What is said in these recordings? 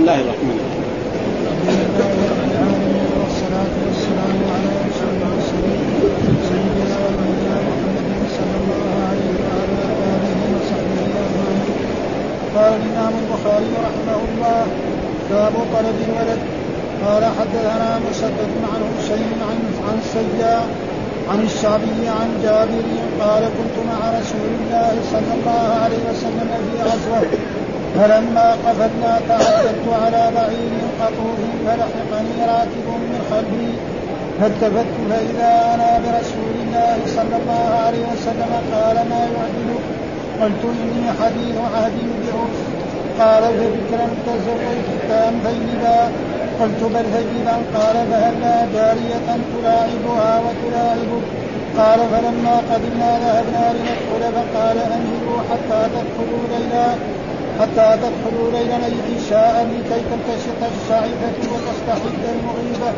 الله الرحمن الرحيم. والصلاة والسلام على رسول المرسلين سيدنا محمد صلى الله عليه وعلى آله وصحبه قال الإمام البخاري رحمه الله باب طلب الولد. قال حدثنا مسدد عن حسين عن عن سيار عن الشعبي عن جابر قال كنت مع رسول الله صلى الله عليه وسلم في غزوة. فلما قفلنا تعددت على بعير قطوف فلحقني راكب من خلفي فالتفت فإذا أنا برسول الله صلى الله عليه وسلم قال ما يعجبك قلت إني حديث عهد بعرس قال فبكرا تزوجت كان ثيبا قلت بل ثيبا قال فهلا جارية تلاعبها وتلاعبك قال فلما قدمنا ذهبنا لندخل فقال أنزلوا حتى تدخلوا ليلا. حتى تدخلوا ليلا شاء لكي تلتشط الشعيبة وتستحد المغيبة.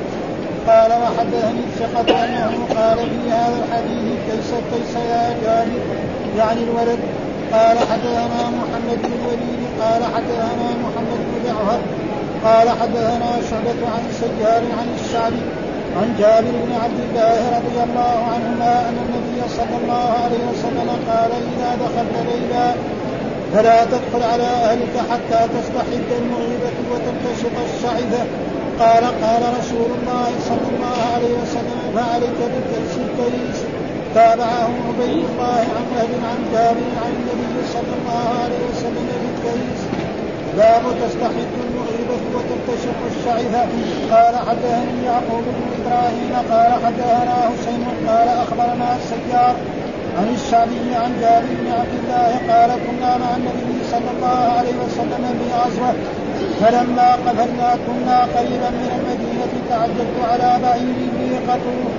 قال وحدثني الثقة أنه قال في هذا الحديث كيس كيس يا جابر يعني الولد؟ قال حدثنا محمد بن الوليد. قال حدثنا محمد بن جعفر. قال حدثنا شعبة عن سجار عن الشعبي عن جابر بن عبد الله رضي الله عنهما أن النبي صلى الله عليه وسلم قال إذا دخلت ليلا فلا تدخل على أهلك حتى تستحد المغيبة وتنتشط الشعثة. قال قال رسول الله صلى الله عليه وسلم فعليك بالكيس الكيس تابعه عبيد الله عن وهب عن جابر عن النبي صلى الله عليه وسلم بالكيس باب تستحد المغيبة وتنتشق الشعثة. قال حدثني يعقوب بن إبراهيم قال حدثنا حسين قال أخبرنا السيار عن الشعبي عن جابر بن عبد الله قال كنا مع النبي صلى الله عليه وسلم في غزوه فلما قفلنا كنا قريبا من المدينة تعجبت على بعيري قطوف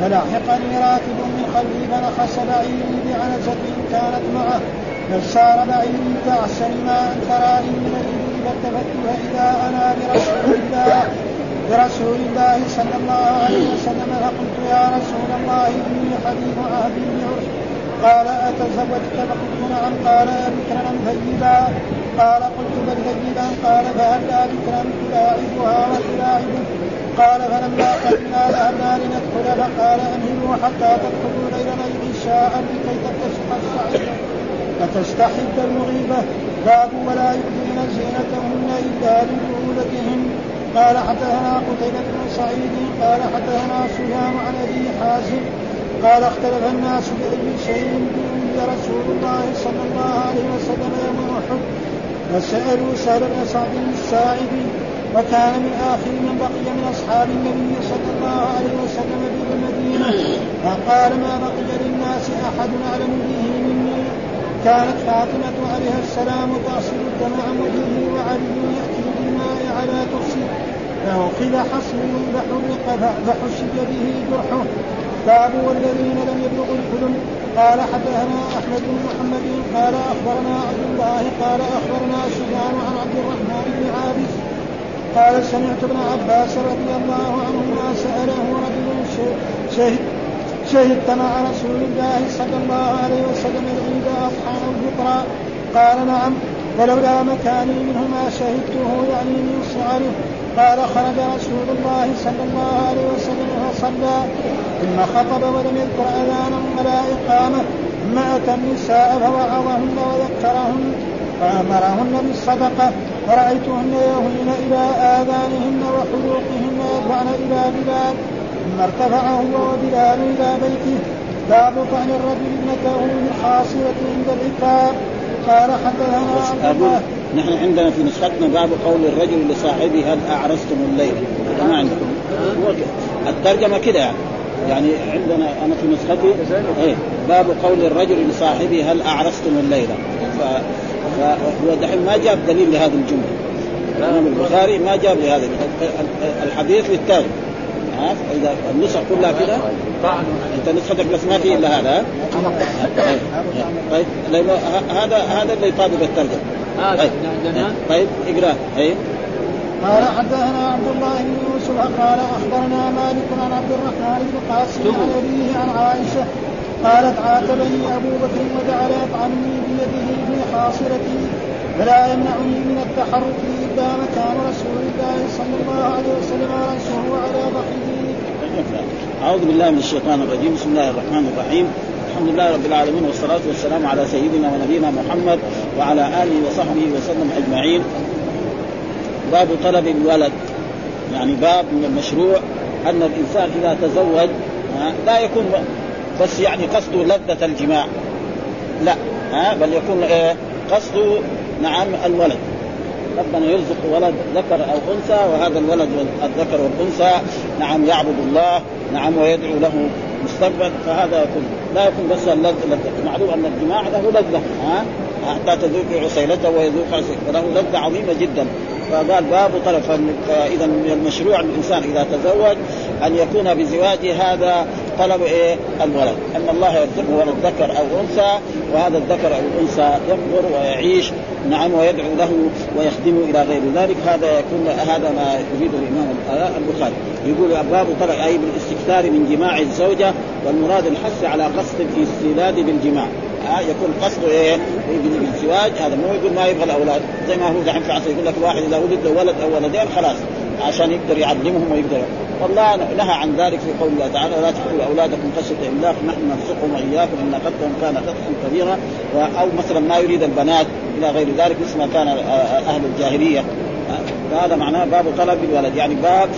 فلاحقني راكب من خلفي فنخس بعيري بعنزة كانت معه فسار بعيري كأحسن ما أن تراني من الإبل فالتفت فإذا أنا برسول الله. برسول الله صلى الله عليه وسلم فقلت يا رسول الله إني حديث عهد بعرس قال أتزوجت فقلت نعم قال أبكرا ثيبا. قال قلت بل ثيبا. قال فهلا بكرا تلاعبها وتلاعبه قال فلما قدمنا ذهبنا لندخل فقال أنهلوا حتى تدخلوا ليل غير شاء لكي الصعيد فتستحد المغيبة؟ باب ولا يبدين زينتهن إلا لبعولتهن. قال حدثنا قتيبة بن سعيد قال حدثنا سفيان عن أبي حازم قال اختلف الناس بأي شيء بأولي رسول الله صلى الله عليه وسلم يوم أحد. فسألوا سهل بن سعد الساعدي وكان من آخر من بقي من أصحاب النبي صلى الله عليه وسلم بالمدينة فقال ما بقي للناس أحد أعلم به مني؟ كانت فاطمة عليها السلام تغسل الدم عن وجهه وعلي يأتي بالماء على تفسد فأخذ حصر فحرق فحشد به جرحه. باب والذين لم يبلغوا الحلم. قال حدثنا أحمد بن محمد قال أخبرنا عبد الله قال أخبرنا سفيان عن عبد الرحمن بن عابس. قال سمعت ابن عباس رضي الله عنهما سأله رجل شهد شهدت مع رسول الله صلى الله عليه وسلم العيد أضحى أو فطرا قال نعم ولولا مكاني منه ما شهدته يعني من صغره. قال خرج رسول الله صلى الله عليه وسلم فصلى ثم خطب ولم يذكر اذانا ولا إقامة. ثم اتى النساء فوعظهن وذكرهن. وامرهن بالصدقة. فرايتهن يهوين إلى آذانهن وحلوقهن يدفعن إلى بلال. ثم ارتفع هو وبلال إلى بيته. باب طعن الرجل ابنته بالخاصره عند العتاب. قال حدثنا أقول نحن عندنا في نسختنا باب قول الرجل لصاحبه هل أعرستم الليل؟ ما عندكم الترجمة كده يعني. يعني عندنا أنا في نسختي إيه باب قول الرجل لصاحبه هل أعرستم الليلة ف... فهو دحين ما جاب دليل لهذه الجملة. الإمام البخاري ما جاب لهذا الحديث للتالي. ها؟ إذا النسخ كلها كده؟ أنت نسختك بس ما في إلا هذا طيب طيب هذا هذا اللي يطابق الترجمة. طيب طيب اقرأ. اي قال حدثنا عبد الله بن يوسف قال أخبرنا مالك عن عبد الرحمن بن قاسم عن أبيه عن عائشة قالت عاتبني أبو بكر وجعل يطعني بيده في خاصرتي فلا يمنعني من التحرك إلا مكان كان رسول الله صلى الله عليه وسلم راسه على بقيه. أعوذ بالله من الشيطان الرجيم، بسم الله الرحمن الرحيم. الحمد لله رب العالمين والصلاة والسلام على سيدنا ونبينا محمد وعلى آله وصحبه وسلم أجمعين باب طلب الولد يعني باب من المشروع أن الإنسان إذا تزوج لا يكون بس يعني قصده لذة الجماع لا ها بل يكون آه، قصده نعم الولد. ربنا يرزق ولد ذكر أو أنثى وهذا الولد الذكر والأنثى نعم يعبد الله نعم ويدعو له مستقبل فهذا يكون. لا يكون بس اللذة معلوم أن الجماع له لذة. ها؟ حتى تذوق عسيلته ويذوق فله لذة عظيمة جدا. فقال باب طلب فإذا من المشروع الإنسان إذا تزوج أن يكون بزواجه هذا طلب إيه؟ الولد أن الله يرزقه ولد ذكر أو أنثى وهذا الذكر أو الانثى يكبر ويعيش نعم ويدعو له ويخدمه إلى غير ذلك. هذا يكون هذا ما يريد الإمام البخاري. يقول باب طلب أي بالاستكثار من جماع الزوجة والمراد الحث على قصد الاستيلاد بالجماع. آه يكون قصده إيه؟ بالزواج. هذا مو يقول ما يبغى الأولاد. زي ما هو دحين في عصر يقول لك واحد إذا ولد ولد أو ولدين خلاص عشان يقدر يعلمهم ويقدر والله نهى عن ذلك في قول الله تعالى لا تقتلوا أولادكم خشيه املاق نحن نرزقهم وإياكم إن قتلهم كان قتلا كبيرا أو مثلا ما يريد البنات إلى غير ذلك مثل ما كان أهل الجاهلية. فهذا معناه باب طلب الولد يعني باب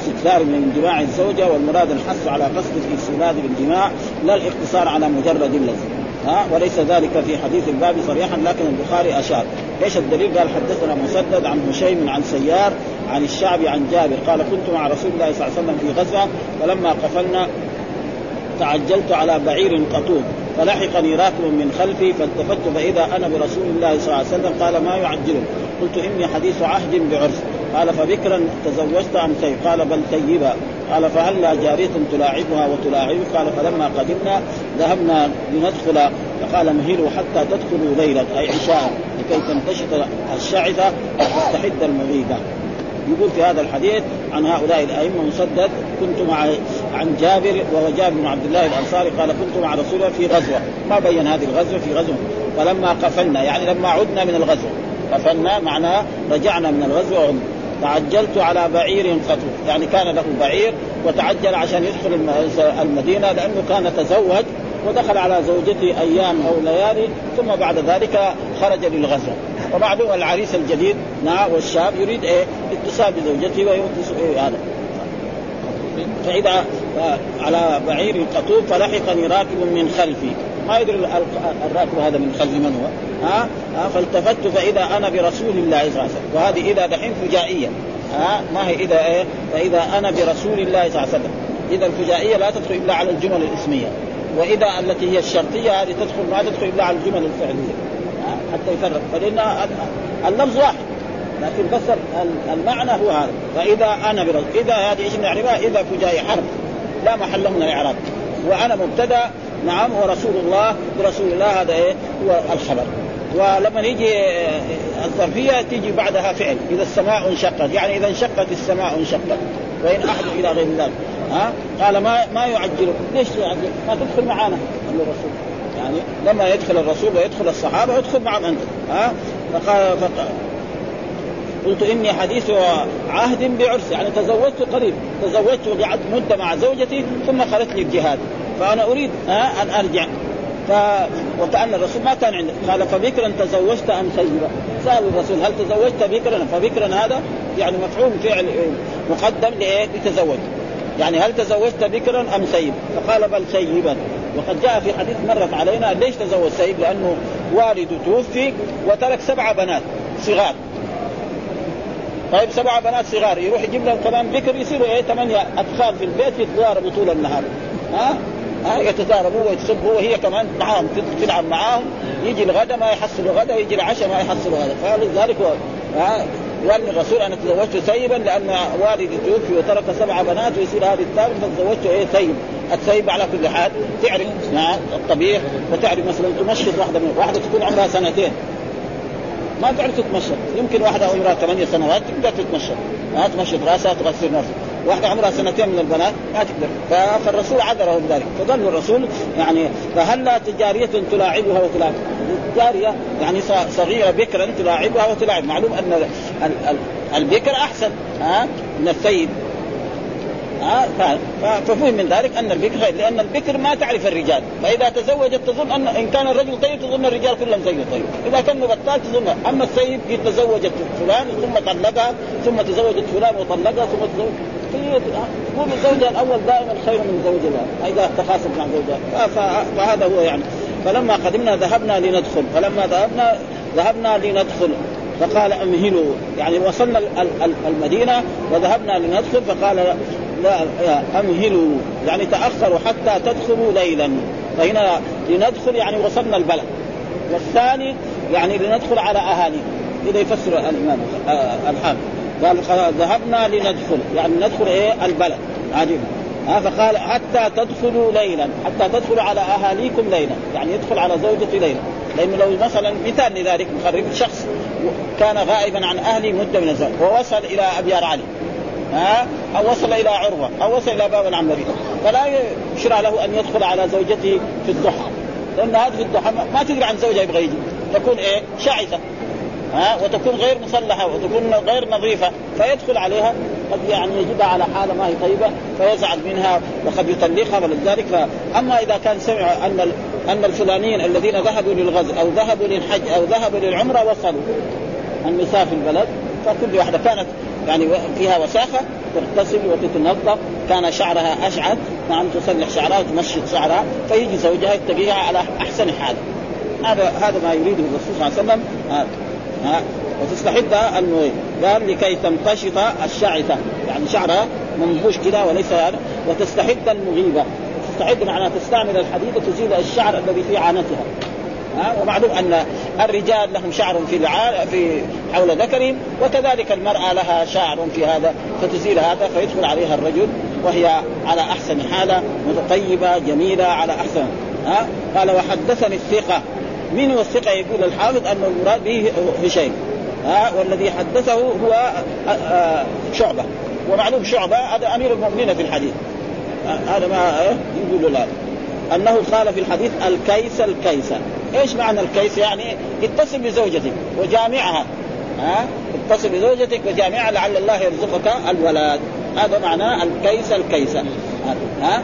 استكثار من جماع الزوجة والمراد الحث على قصد الاستناد بالجماع لا الاقتصار على مجرد اللذة ها وليس ذلك في حديث الباب صريحا لكن البخاري أشار إيش الدليل؟ قال حدثنا مسدد عن هشيم عن سيار عن الشعبي عن جابر قال كنت مع رسول الله صلى الله عليه وسلم في غزوة فلما قفلنا تعجلت على بعير قطوب فلحقني راكب من خلفي فالتفت فإذا أنا برسول الله صلى الله عليه وسلم قال ما يعجله قلت إني حديث عهد بعرس قال فبكرا تزوجت ام سيب قال بل سيبا قال فهلا جارية تلاعبها وتلاعبك قال فلما قدمنا ذهبنا لندخل. فقال مهلوا حتى تدخلوا ليلا أي عشاء لكي تنتشط الشعثة وتستحد المغيبة. يقول في هذا الحديث عن هؤلاء الأئمة مسدد كنت مع عن جابر وهو جابر بن عبد الله الأنصاري. قال كنت مع رسول الله في غزوة. ما بين هذه الغزوة في غزوة. فلما قفلنا يعني لما عدنا من الغزوة. قفلنا معناه رجعنا من الغزوه تعجلت على بعير قطوف يعني كان له بعير وتعجل عشان يدخل المدينة لأنه كان تزوج ودخل على زوجته أيام أو ليالي ثم بعد ذلك خرج للغزو. ومعلوم العريس الجديد نعم والشاب يريد إيه؟ اتصال بزوجته ويتصل إيه هذا. فإذا على بعير قطوب فلحقني راكب من خلفي. ما يدري الراكب هذا من خلف من هو؟ ها؟ فالتفت فإذا أنا برسول الله صلى الله عليه وسلم. وهذه إذا دحين فجائية. ها ما هي إذا إيه؟ فإذا أنا برسول الله صلى الله عليه وسلم. إذا الفجائية لا تدخل إلا على الجمل الإسمية. وإذا التي هي الشرطيه هذه تدخل ما تدخل إلا على الجمل الفعلية. حتى يفرق. فلأن اللفظ واحد. لكن بس المعنى هو هذا. فإذا أنا برسول إذا هذه إيش نعرفها إذا فجائية حرف. لا محل من الإعراب. وأنا مبتدأ نعم ورسول الله. برسول الله هذا إيه؟ هو الخبر. ولما يجي الظرفية تيجي بعدها فعل إذا السماء انشقت يعني إذا انشقت السماء انشقت وان أحد إلى غير ذلك ها؟ قال ما ما يعجل ليش يعجل؟ ما تدخل معانا. الرسول يعني لما يدخل الرسول ويدخل الصحابة يدخل معهم أنت ها؟ فقال, فقال قلت إني حديث عهد بعرس يعني تزوجت قريب تزوجت وقعدت مدة مع زوجتي ثم خرجت للجهاد فأنا أريد ها أن أرجع. ف... وكأن الرسول ما كان عنده. قال فبكرا تزوجت أم سيبا سأل الرسول هل تزوجت بكرا؟ فبكرا هذا يعني مفعول فعل مقدم لإيه؟ لتزوج. يعني هل تزوجت بكرا أم سيب؟ فقال بل سيبا وقد جاء في حديث مرت علينا ليش تزوج سيب؟ لأنه والده توفي وترك سبع بنات صغار. طيب سبع بنات صغار يروح يجيب لهم كمان بكر يصيروا إيه؟ ثمانية أطفال في البيت يتضاربوا طول النهار. ها ها؟ يتضاربوا ويتسبوا وهي كمان معاهم تلعب معاهم يجي الغداء ما يحصلوا غداء يجي العشاء ما يحصلوا غداء فلذلك ها قال الرسول أنا تزوجت سيبا لأن والدي توفي وترك سبع بنات ويصير هذه الثالث فتزوجته إيه سيب. السيب على كل حال تعرف الطبيعي وتعرف مثلا تمشط واحدة من واحدة تكون عمرها سنتين. ما تعرف تتمشى يمكن واحدة عمرها ثمانية سنوات تقدر تتمشى ما تمشط راسها تغسل نفسها. واحدة عمرها سنتين من البنات ما تقدر. فالرسول عذره بذلك فقال الرسول يعني فهلا جارية تلاعبها وتلاعب؟ جارية يعني صغيرة بكرا تلاعبها وتلاعب. معلوم أن البكر أحسن ها من الثيب. ففهم من ذلك أن البكر خير لأن البكر ما تعرف الرجال. فإذا تزوجت تظن ان إن كان الرجل طيب تظن الرجال كلهم زيه طيب. إذا كان بطال تظن. أما السيد تزوجت فلان ثم طلقها ثم تزوجت فلان وطلقها ثم تزوج تقول زوجها الأول دائما خير من زوجها. إذا تخاصم مع زوجها. فهذا هو يعني. فلما قدمنا ذهبنا لندخل. فلما ذهبنا ذهبنا لندخل. فقال أمهلوا. يعني وصلنا المدينة وذهبنا لندخل. فقال لا أمهلوا يعني تأخروا حتى تدخلوا ليلا. فهنا لندخل يعني وصلنا البلد. والثاني يعني لندخل على أهالي. كذا يفسر الإمام آه، الحافظ قال ذهبنا لندخل. يعني ندخل إيه؟ البلد. عجيبا ها فقال حتى تدخلوا ليلا. حتى تدخلوا على أهاليكم ليلا. يعني يدخل على زوجته ليلا. لأنه لو مثلا مثال لذلك مخرب شخص كان غائبا عن اهله مدة من الزمن. ووصل إلى أبيار علي. ها؟ أو وصل إلى عروة أو وصل إلى باب العنبري فلا يشرع له أن يدخل على زوجته في الضحى. لأن هذه في الضحى ما تدري عن زوجها يبغى يجي. تكون إيه؟ شعثه ها؟ وتكون غير مصلحه وتكون غير نظيفة. فيدخل عليها قد يعني يجدها على حالة ما هي طيبة فيزعل منها وقد يطلقها ولذلك. اما إذا كان سمع أن أن الفلانيين الذين ذهبوا للغزو أو ذهبوا للحج أو ذهبوا للعمرة وصلوا. النساء في البلد فكل واحدة كانت يعني فيها وساخة تغتسل وتتنظف. كان شعرها أشعث. نعم تصلح شعرها وتمشط شعرها فيجي زوجها يتقيها على أحسن حال. هذا هذا ما يريده الرسول صلى الله عليه وسلم. ها وتستحد أنه قال لكي تمتشط الشعثة. يعني شعرها منبوش كذا وليس هذا. وتستحد المغيبة. تستحد معناها تستعمل الحديد وتزيل الشعر الذي في عانتها. ها ومعلوم أن الرجال لهم شعر في. في حول ذكرهم وكذلك المرأة لها شعر في هذا فتزيل هذا فيدخل عليها الرجل وهي على أحسن حالة متطيبة جميلة على أحسن. ها قال وحدثني الثقة. من هو الثقة؟ يقول الحافظ انه المراد به هشيم. ها والذي حدثه هو شعبة. ومعلوم شعبة هذا أمير المؤمنين في الحديث. هذا ما؟ يقول لا أنه قال في الحديث الكيس الكيس. إيش معنى الكيس يعني؟ اتصل بزوجتك وجامعها. ها؟ اتصل بزوجتك وجامعها لعل الله يرزقك الولد. هذا معناه الكيس الكيس. ها؟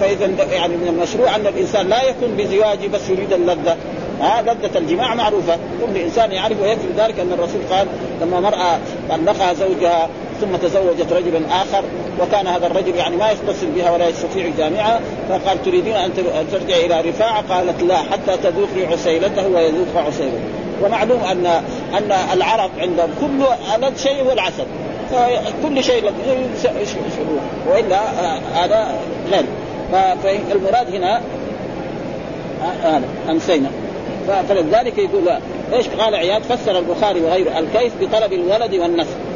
فإذا يعني من المشروع أن الإنسان لا يكون بزواجه بس يريد اللذة. ها؟ لذة الجماع معروفة. كل إنسان يعرف ويكفي ذلك أن الرسول قال لما مرأة طلقها زوجها ثم تزوجت رجلا آخر وكان هذا الرجل يعني ما يتصل بها ولا يستطيع جامعها فقال تريدين أن ترجع إلى رفاعة؟ قالت لا حتى تذوقي عسيلته ويذوق عسيلته. ومعلوم أن أن العرب عندهم كل ألد شيء هو العسل فكل شيء يشربوه وإلا هذا غير. فالمراد هنا هذا أمسينا. فلذلك يقول إيش قال عياد؟ فسر البخاري وغيره الكيس بطلب الولد والنسل.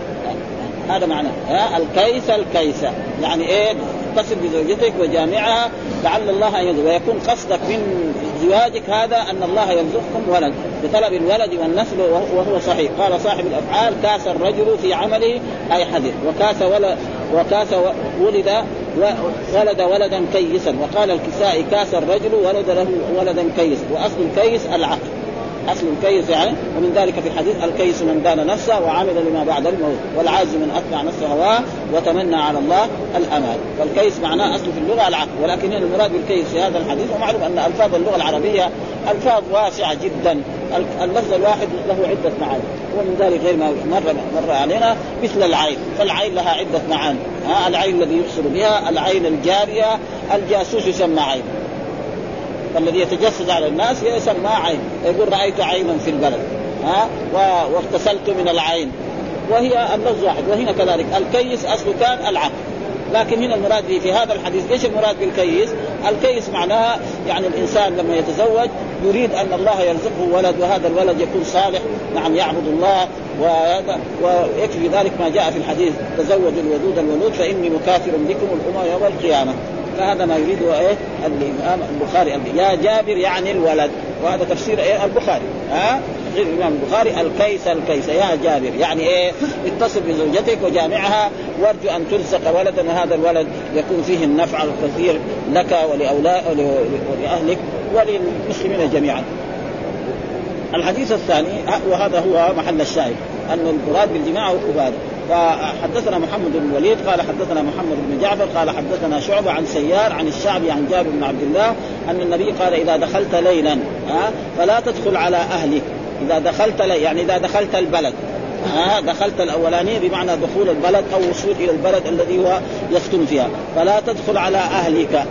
هذا معناه ها؟ الكيس الكيس. يعني إيه؟ اتصل بزوجتك وجامعها لعل الله أن يرزق ويكون قصدك من زواجك هذا أن الله يرزقكم ولد بطلب الولد والنسل وهو صحيح. قال صاحب الأفعال كاس الرجل في عمله أي حذر وكاس ولد وكاس ولد ولد ولدا كيسا. وقال الكسائي كاس الرجل ولد له ولدا كيس. وأصل الكيس العقل. أصل الكيس يعني ومن ذلك في الحديث الكيس من دان نفسه وعمل لما بعد الموت والعاجز من أتبع نفسه هواه وتمنى على الله الامال فالكيس معناه اصله في اللغة العقل ولكن هنا المراد بالكيس في هذا الحديث ومعلوم أن ألفاظ اللغة العربية ألفاظ واسعة جدا. اللفظ الواحد له عدة معاني ومن ذلك غير ما مر مر علينا مثل العين. فالعين لها عدة معاني العين الذي يبصر بها العين الجارية الجاسوس يسمى عين. الذي يتجسد على الناس يسمى عين يقول رأيت عينا في البلد ها؟ واغتسلت من العين. وهي اللفظ واحد وهنا كذلك الكيس اصله كان العقل لكن هنا المراد في هذا الحديث إيش المراد بالكيس؟ الكيس معناها يعني الإنسان لما يتزوج يريد أن الله يرزقه ولد وهذا الولد يكون صالح نعم يعبد الله ويكفي ذلك ما جاء في الحديث تزوجوا الودود الولود فإني مكافر بكم الامم يوم القيامة. فهذا ما يريده إيه؟ الامام البخاري يا جابر يعني الولد. وهذا تفسير إيه؟ البخاري. ها غير الإمام البخاري. الكيس الكيس. يا جابر. يعني إيه؟ اتصل بزوجتك وجامعها. وارجو أن ترزق ولدا. وهذا الولد يكون فيه النفع الكثير لك ولاولاد ولأهلك وللمسلمين جميعا. الحديث الثاني وهذا هو محل الشاهد. أن المراد بالجماع هو هذا فحدثنا محمد بن الوليد قال حدثنا محمد بن جعفر قال حدثنا شعبة عن سيار عن الشعبي عن جابر بن عبد الله أن النبي قال إذا دخلت ليلا فلا تدخل على أهلك. إذا دخلت يعني إذا دخلت البلد ها دخلت الأولانية بمعنى دخول البلد أو وصول إلى البلد الذي هو يسكن فيها. فلا تدخل على أهلك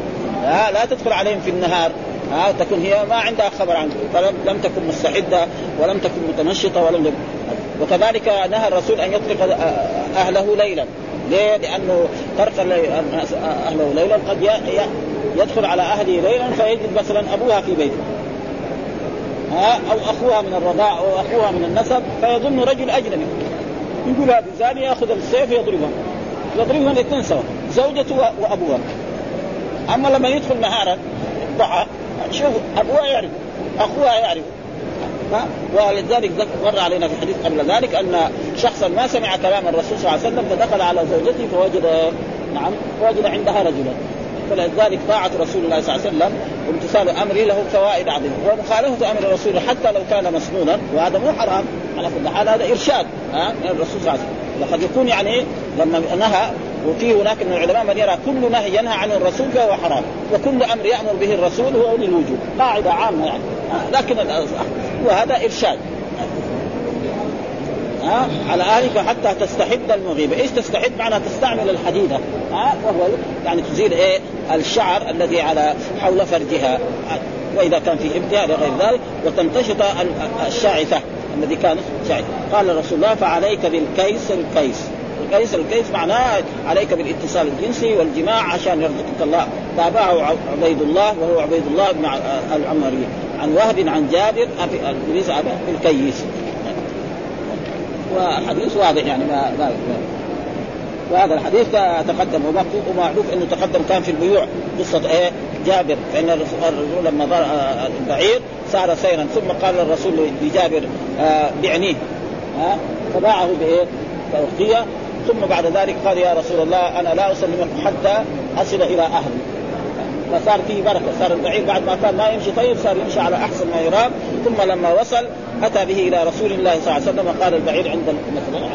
ها لا تدخل عليهم في النهار. ها تكون هي ما عندها خبر عنك فلم تكن مستعدة ولم تكن متنشطة ولم وكذلك نهى الرسول أن يطلق أهله ليلا. ليه؟ لأنه طرق أهله ليلا. قد يدخل على أهله ليلا فيجد مثلا أبوها في بيته. ها أو أخوها من الرضاع أو أخوها من النسب فيظن رجل أجنبي. يقول هذا الزاني يأخذ السيف يضربها. يضربهم الاثنين سوا زوجته وأبوها. أما لما يدخل نهارا شوف أبوها يعرف أخوها يعرف. ولذلك مر علينا في الحديث قبل ذلك أن شخصا ما سمع كلام الرسول صلى الله عليه وسلم فدخل على زوجته فوجد نعم فوجد عندها رجلا. فلذلك طاعة رسول الله صلى الله عليه وسلم وامتثال أمره له فوائد عظيمة. ومخالفة أمر الرسول حتى لو كان مسنونا وهذا مو حرام. على كل حال هذا إرشاد ها من الرسول صلى الله عليه وسلم. وقد يكون يعني لما نهى وفي هناك من العلماء من يرى كل نهي ينهى عنه الرسول فهو حرام وكل أمر يأمر به الرسول هو للوجوب قاعدة عامة يعني. لكن وهذا إرشاد. ها؟ على اهلك حتى تستحد المغيبة، إيش تستحد؟ معناها تستعمل الحديدة. ها؟ وهو يعني تزيل إيه؟ الشعر الذي على حول فرجها. وإذا كان في ابتها لغير ذلك وتنتشط الشاعثة الذي كان شاعث قال رسول الله فعليك بالكيس الكيس. الكيس الكيس معناه عليك بالاتصال الجنسي والجماع عشان يرزقك الله. تابعه عبيد الله وهو عبيد الله بن العمري عن وهب عن جابر بالكيس وحديث واضح يعني ما, ما وهذا الحديث تقدم ومعروف إنه تقدم كان في البيوع. قصة إيه؟ جابر. فإن الرسول لما ضر البعير سار سيرا ثم قال الرسول لجابر آه بعنيه. ها؟ فباعه بإيه؟ ثم بعد ذلك قال يا رسول الله أنا لا اسلمك حتى أصل إلى أهلي. فصار فيه بركة صار البعير بعد ما كان ما يمشي طيب صار يمشي على أحسن ما يرام. ثم لما وصل أتى به إلى رسول الله صلى الله عليه وسلم وقال البعير عند مثلا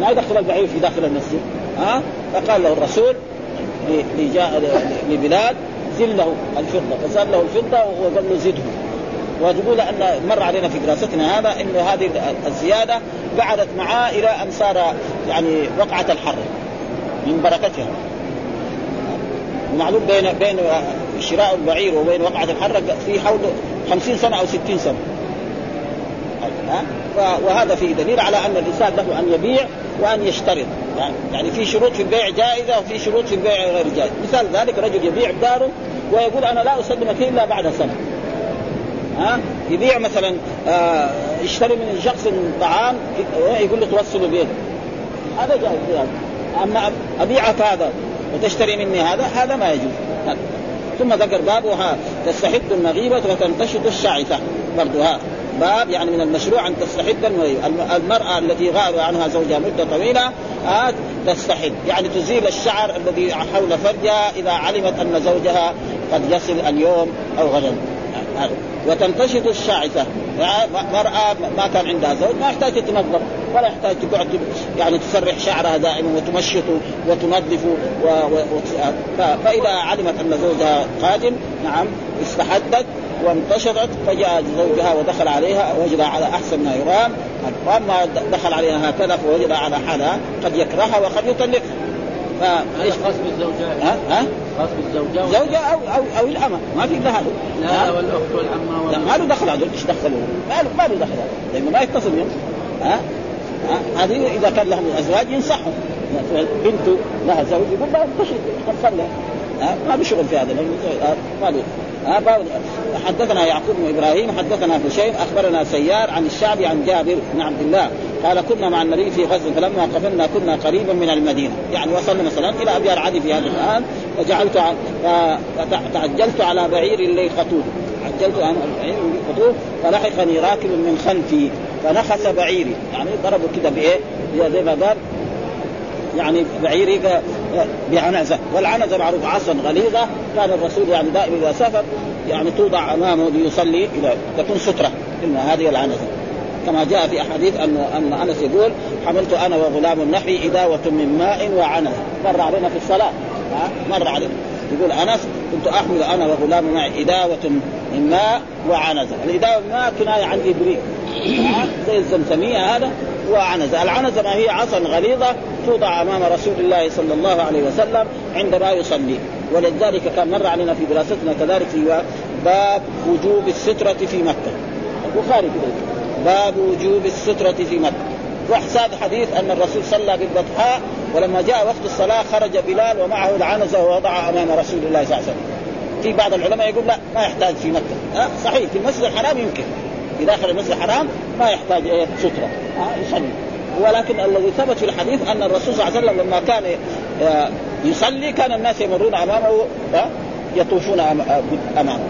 ما يدخل البعير في داخل المسجد. ها؟ فقال له الرسول لبلاد زل له الفضة. فزل له الفضة وقال له زده. وتقول أن مر علينا في دراستنا هذا إنه هذه الزيادة قعدت معاه إلى أن صار يعني وقعة الحر من بركتها. ومعلوم بين بين شراء البعير وبين وقعة الحرة في حول خمسين سنة أو ستين سنة. ها؟ وهذا فيه دليل على أن الإنسان له أن يبيع وأن يشترط. يعني في شروط في البيع جائزة وفي شروط في البيع غير جائزة. مثال ذلك رجل يبيع داره ويقول أنا لا أسلمك إلا بعد سنة. ها؟ يبيع مثلا آه يشتري من شخص طعام يقول له توصله بيده. هذا جائز أما أبيعك هذا وتشتري مني هذا هذا ما يجوز. ثم ذكر بابها تستحد المغيبة وتنتشط الشعثة برضو ها باب يعني من المشروع أن تستحد المغيبة. المرأة التي غاب عنها زوجها مدة طويلة آه تستحد يعني تزيل الشعر الذي حول فرجها إذا علمت أن زوجها قد يصل اليوم أو غدا. وتنتشط الشاعثة مرأة ما كان عندها زوج ما يحتاج تتنظف ولا يحتاج تقعد يعني تسرح شعرها دائما وتمشط وتنظف و... و... فإذا علمت أن زوجها قادم نعم استحدت وانتشرت فجاء زوجها ودخل عليها وجدها على أحسن ما يرام. وأما دخل عليها هكذا فوجدها على حالها قد يكرهها وقد يطلقها. فايش خاص بالزوجة ها؟ ها؟ خاص بالزوجة زوجة أو أو أو الأمة. ما في الا هذا لا والأخت والعمة لا ما له دخل هذول إيش دخلوا؟ ما له ما له دخل. لأنه ما يتصل بهم. ها؟ هذه إذا كان لهم ازواج ينصحهم. بنته لها زوج يقول انتشر قد ما له شغل في هذا ما له. حدثنا يعقوب بن إبراهيم حدثنا هشيم أخبرنا سيار عن الشعبي عن جابر بن عبد الله. قال كنا مع النبي في غزو فلما قفلنا كنا قريبا من المدينة. يعني وصلنا مثلا إلى ابيار عدي في هذا الآن فجعلت فتعجلت على بعير لي خطوب عجلت عن بعير خطوب فلحقني راكب من خلفي فنخس بعيري. يعني ضربوا كده بإيه؟ زي ما قال يعني بعيري بعنزة. والعنزة معروف عصا غليظة. كان الرسول يعني دائما إذا سافر يعني توضع أمامه ليصلي إلى تكون سترة. إن هذه العنزة. كما جاء في أحاديث ان أن أنس يقول حملت أنا وغلام نحوي إداوة من ماء وعنز مر علينا في الصلاة. مر علينا. يقول أنس كنت أحمل أنا وغلام معي إداوة من ماء وعنز الإداوة من ماء كناية عن ابريق زي الزمزمية هذا وعنز العنز ما هي عصا غليظة توضع أمام رسول الله صلى الله عليه وسلم عندما يصلي. ولذلك كان مر علينا في دراستنا كذلك في باب وجوب السترة في مكة. البخاري كده باب وجوب السترة في مكة. واحساد حديث أن الرسول صلى بالبطحاء ولما جاء وقت الصلاة خرج بلال ومعه العنزه ووضع أمام رسول الله صلى الله عليه وسلم. في بعض العلماء يقول لا ما يحتاج في مكة، أه صحيح في المسجد الحرام يمكن. في داخل المسجد الحرام ما يحتاج إيه سترة. أه يصلي. ولكن الذي ثبت في الحديث أن الرسول صلى الله عليه وسلم لما كان يصلي كان الناس يمرون أمامه يطوفون أمامه.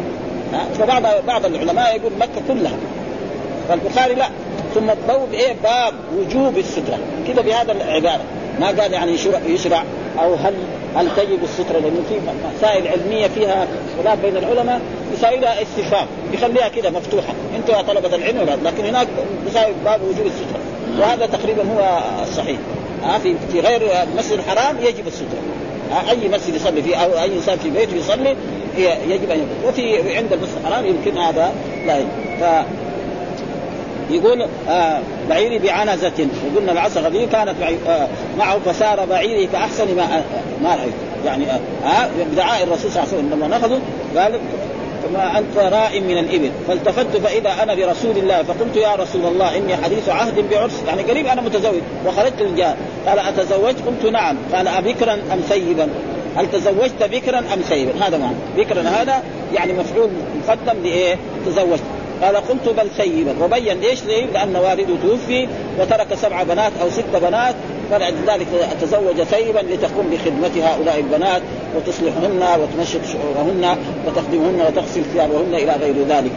فبعض بعض العلماء يقول مكة كلها. فالبخاري لا. ثم بوب إيه باب وجوب السترة. كده بهذا العبارة. ما قال يعني يشرع, يشرع أو هل هل تجب السترة؟ لأنه في مسائل علمية فيها خلاف بين العلماء. يساويها استفهام. يخليها كده مفتوحة. أنتم يا طلبة العلم لكن هناك يساوي باب وجوب السترة. وهذا تقريبا هو الصحيح. ها في في غير المسجد الحرام يجب السترة. أي مسجد يصلي فيه أو أي إنسان في بيته يصلي يجب أن يكون. وفي عند المسجد الحرام يمكن هذا لا يجب. يقول آه بعيري بعنزة. وقلنا العصا غدير كانت آه معه فسار بعيري كأحسن ما ما رأيت. يعني آه, آه بدعاء الرسول صلى الله عليه وسلم لما نخذوا قال ما أنت راء من الإبل. فالتفت فإذا أنا برسول الله فقلت يا رسول الله إني حديث عهد بعرس. يعني قريب أنا متزوج وخرجت للجهاد. قال أتزوجت؟ قلت نعم. قال ابكرا أم سيبا؟ هل تزوجت بكرا أم سيبا؟ هذا معنى. بكرا هذا يعني مفعول مقدم لإيه؟ تزوجت. قال قلت بل سيبا وبين ليش ليه؟ لأن والده توفي وترك سبع بنات أو ست بنات فلعل ذلك تزوج سيبا لتقوم بخدمة هؤلاء البنات وتصلحهن وتنشط شعورهن وتخدمهن وتغسل ثيابهن إلى غير ذلك.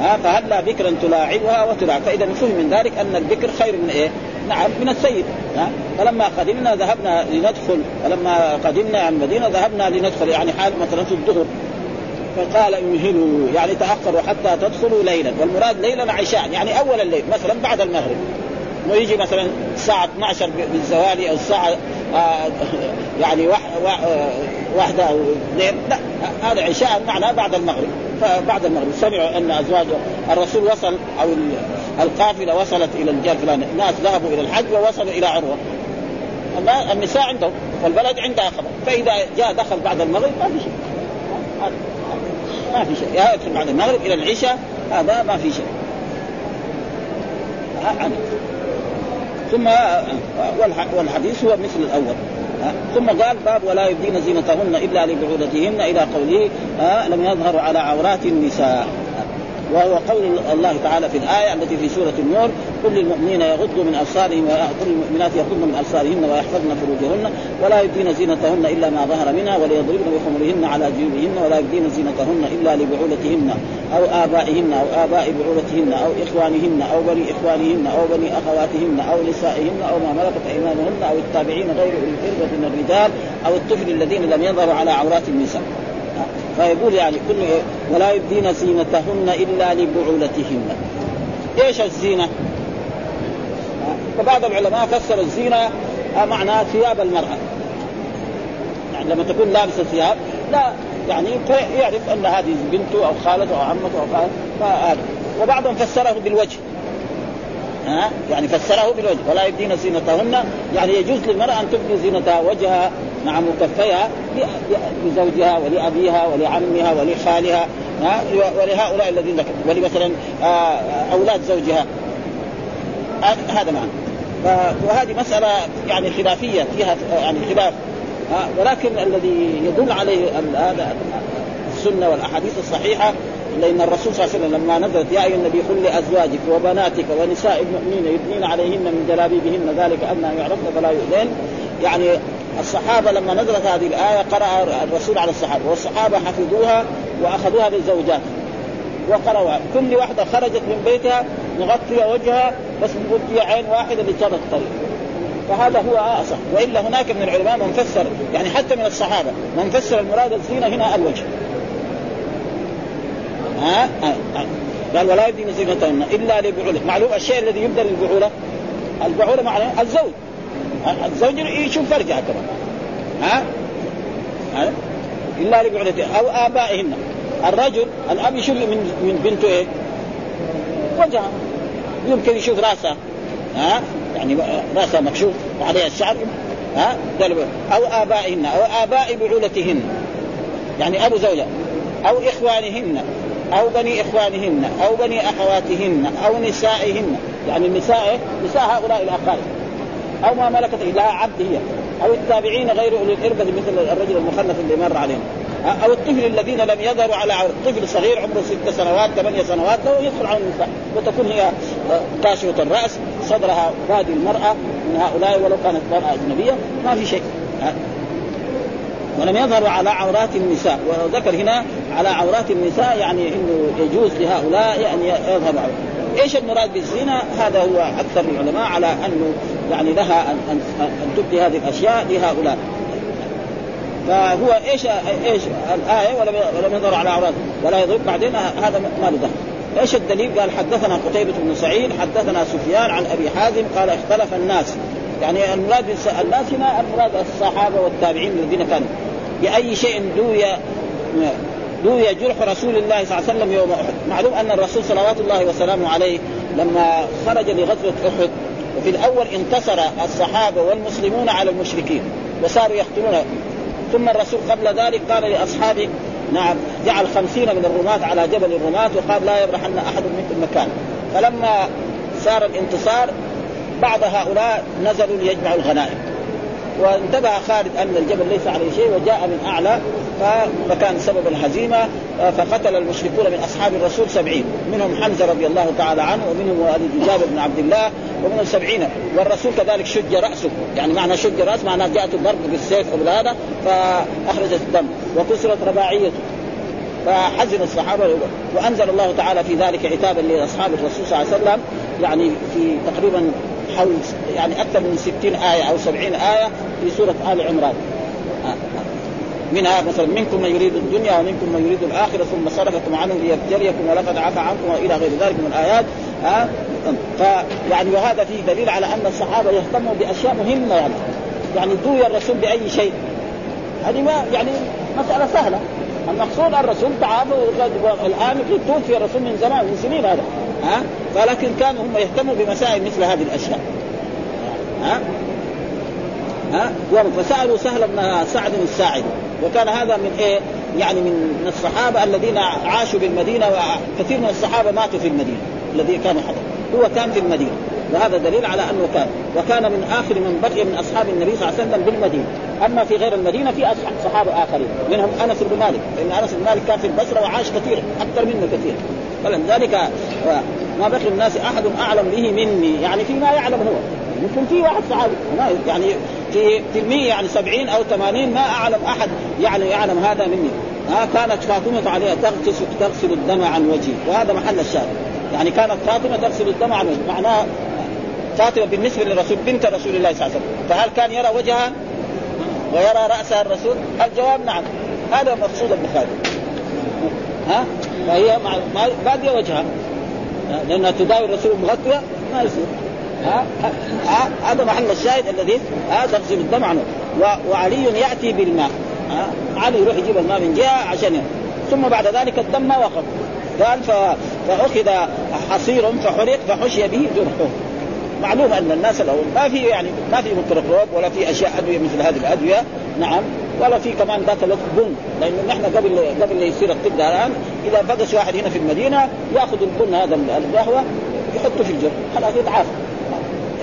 ها فهلا بكرا تلاعبها وتلاعب فإذا فهم من ذلك أن البكر خير من إيه؟ نعم من السيد. ها فلما قدمنا ذهبنا لندخل فلما قدمنا عن المدينة ذهبنا لندخل يعني حال مثلا في الظهر. فقال امهلوا يعني تأخروا حتى تدخلوا ليلا. والمراد ليلا عشاء يعني أول الليل مثلا بعد المغرب. ويجي مثلا الساعة 12 بالزوال أو الساعة آه يعني واحدة أو اثنين. لا هذا عشاء معناه بعد المغرب. فبعد المغرب سمعوا أن أزواج الرسول وصل أو القافلة وصلت إلى الجار فلان الناس ذهبوا إلى الحج ووصلوا إلى عروة. النساء عندهم والبلد عندها خبر. فإذا جاء دخل بعد المغرب ما في شيء. ما في شيء. يدخل بعد المغرب إلى العشاء هذا ما في شيء. ثم والحديث هو مثل الأول. ثم قال باب ولا يبدين زينتهن إلا لبعولتهن إلى قوله لم يظهروا على عورات النساء. وهو قول الله تعالى في الآية التي في سورة النور كل المؤمنين يغضوا من أبصارهم وكل المؤمنات يغضن من أبصارهن ويحفظن فروجهن ولا يبدين زينتهن إلا ما ظهر منها وليضربن بخمرهن على جيوبهن ولا يبدين زينتهن إلا لبعولتهن أو آبائهن أو آباء بعولتهن أو إخوانهن أو بني إخوانهن أو بني أخواتهن أو نسائهن أو ما ملكت أيمانهن أو التابعين غير أولي الإربة من الرجال أو الطفل الذين لم يظهروا على عورات النساء. فيقول يعني كل ولا يبدين زينتهن إلا لبعولتهن. إيش الزينة؟ فبعض العلماء فسر الزينة معنى ثياب المرأة. يعني لما تكون لابسة ثياب لا يعني يعرف أن هذه بنته أو خالته أو عمته أو خالته فهذا وبعضهم فسره بالوجه. ها؟ يعني فسره بالوجه. ولا يبدين زينتهن. يعني يجوز للمرأة أن تبدي زينتها وجهها نعم وكفيها لزوجها ولأبيها ولعمها ولخالها ها؟ ولهؤلاء الذين ولمثلا أولاد زوجها. هذا معنى. وهذه مسألة يعني خلافية فيها يعني خلاف ولكن الذي يدل عليه السنة والأحاديث الصحيحة لأن الرسول صلى الله عليه وسلم لما نزلت يا أيها النبي قل لأزواجك وبناتك ونساء المؤمنين يدنين عليهن من جلابيبهن ذلك أن يعرفن فلا يؤذين يعني الصحابة لما نزلت هذه الآية قرأ الرسول على الصحابة والصحابة حفظوها وأخذوها للزوجات وقرأوها كل واحدة خرجت من بيتها مغطية وجهها بس مغطية عين واحدة لترى الطريق فهذا هو آصح. وإلا هناك من العلماء من فسر يعني حتى من الصحابة من فسر المراد الزينة هنا الوجه. ها. قال ولا يبدين زينتهن إلا لبعوله. معلوم الشيء الذي يبدى للبعوله البعولة معناه الزوج. الزوج يشوف فرجها كمان ها؟ ها؟ إلا لبعولته أو آبائهن. الرجل الأب يشوف من من بنته إيه؟ وجهها يمكن يشوف راسها ها؟ يعني راسها مكشوف وعليها الشعر. ها؟ أو آبائهن أو آباء بعولتهن. يعني أبو زوجها أو إخوانهن. أو بني إخوانهن أو بني أخواتهن أو نسائهن. يعني النساء نساء هؤلاء الأقارب. أو ما ملكت لها عبد هي. أو التابعين غير أولي الإربة مثل الرجل المخنث اللي مر عليهم. أو الطفل الذين لم يظهروا على طفل صغير عمره ست سنوات ثمانية سنوات لو يدخل على النساء. وتكون هي كاشفة الرأس صدرها بادي المرأة من هؤلاء ولو كانت مرأة أجنبية. ما في شيء. ولم يظهروا على عورات النساء. وذكر هنا على عورات النساء يعني إنه يجوز لهؤلاء أن يظهروا إيش المراد بالزنا؟ هذا هو أكثر العلماء على أنه يعني لها ان ان, أن تبدي هذه الأشياء لهؤلاء. فهو إيش إيش الآية؟ ولم ولم يظهر على عورات. ولا يضرب بعدين هذا ما له إيش الدليل؟ قال حدثنا قتيبة بن سعيد حدثنا سفيان عن أبي حازم قال اختلف الناس. يعني المراد الناس هنا المراد الصحابة والتابعين الذين كانوا. بأي شيء دوي دوي جرح رسول الله صلى الله عليه وسلم يوم أحد، معلوم أن الرسول صلوات الله وسلامه عليه لما خرج لغزوة أحد وفي الأول انتصر الصحابة والمسلمون على المشركين وصاروا يقتلون. ثم الرسول قبل ذلك قال لأصحابه نعم جعل خمسين من الرماة على جبل الرماة وقال لا يبرحن أحد منكم مكان. فلما صار الانتصار بعض هؤلاء نزلوا ليجمعوا الغنائم. وانتبه خالد أن الجبل ليس عليه شيء وجاء من أعلى فكان سبب الهزيمة فقتل المشركون من أصحاب الرسول سبعين. منهم حمزة رضي الله تعالى عنه ومنهم والد جابر بن عبد الله ومنهم سبعين. والرسول كذلك شج رأسه. يعني معنى شج رأس معناه جاءته ضرب بالسيف أو هذا فاخرج الدم وكسرت رباعيته. فحزن الصحابة. وأنزل الله تعالى في ذلك عتابا لأصحاب الرسول صلى الله عليه وسلم يعني في تقريبا حول يعني أكثر من 60 آية أو 70 آية في سورة آل عمران. منها مثلا منكم من يريد الدنيا ومنكم من يريد الآخرة ثم صرفكم عنه ليبتليكم ولقد عفى عنكم وإلى غير ذلك من الآيات. ها فيعني وهذا فيه دليل على أن الصحابة يهتموا بأشياء مهمة يعني. يعني دوي الرسول بأي شيء. هذه ما يعني مسألة سهلة. المقصود الرسول تعافى الآن توفي الرسول من زمان من سنين هذا. ها؟ ولكن كانوا هم يهتموا بمسائل مثل هذه الأشياء. ها؟ ها؟ فسألوا سهل بن سعد الساعدي. وكان هذا من إيه؟ يعني من الصحابة الذين عاشوا بالمدينة وكثير من الصحابة ماتوا في المدينة الذي كانوا حضروا هو كان في المدينة. وهذا دليل على أنه كان وكان من آخر من بقي من أصحاب النبي صلى الله عليه وسلم بالمدينة. أما في غير المدينة في صحابة آخرين منهم أنس بن مالك لأن أنس بن مالك كان في البصره وعاش كثير أكثر منه كثير. فلذلك ما بقي الناس أحد أعلم به مني يعني فيما يعلم هو. يمكن في واحد صحابي يعني في في المية يعني سبعين أو ثمانين ما أعلم أحد يعني يعلم هذا مني. ها كانت فاطمة عليها تغسل تغسل الدم عن وجهي وهذا محل الشاهد. يعني كانت فاطمة تغسل الدم عن وجهي. معناه فاطمة بالنسبة للرسول بنت رسول الله صلى الله عليه وسلم. فهل كان يرى وجهها؟ ويرى رأسها الرسول؟ الجواب نعم. هذا مقصود البخاري. ها؟ فهي باديه وجهها. لأنها تداوي الرسول مغطيه ما يصير. ها؟ هذا محل الشاهد الذي ها تغسل الدم عنه. وعلي يأتي بالماء. علي يروح يجيب الماء من جهة عشان ثم بعد ذلك الدم ما وقف. قال فأخذ حصير فحرق فحشي به جرحه. معلوم أن الناس الأول ما في يعني ما في ميكروبروب ولا في أشياء أدوية مثل هذه الأدوية نعم ولا في كمان ذاك الوقت بن لأنه نحن قبل قبل يصير الطب الآن إذا بقس واحد هنا في المدينة يأخذ البن هذا القهوة يحطه في الجرح خلاص يتعافى.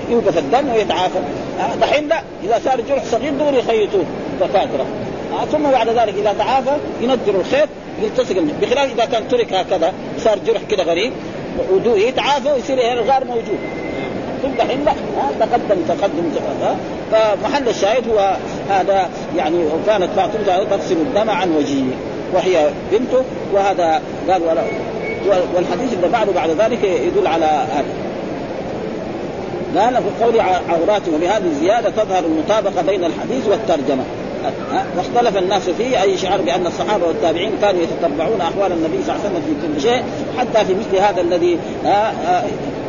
يوقف الدم ويتعافى. دحين لا إذا صار جرح صغير دغري يخيطوه دكاتره ثم بعد ذلك إذا تعافى ينجروا الخيط يلتصق بخلاف إذا كان ترك هكذا صار جرح كده غريب يتعافى ويصير الغار موجود. دحين لا تقدم تقدم تقدم فمحل الشاهد هو هذا يعني وكانت فاطمة تغسل الدم عن وجهه وهي بنته وهذا قال ولا والحديث اللي بعده بعد ذلك يدل على هذا قال في قول عوراتهم وبهذه الزيادة تظهر المطابقة بين الحديث والترجمة ها؟ واختلف الناس فيه أي شعر بأن الصحابة والتابعين كانوا يتتبعون أحوال النبي صلى الله عليه وسلم في كل شيء حتى في مثل هذا الذي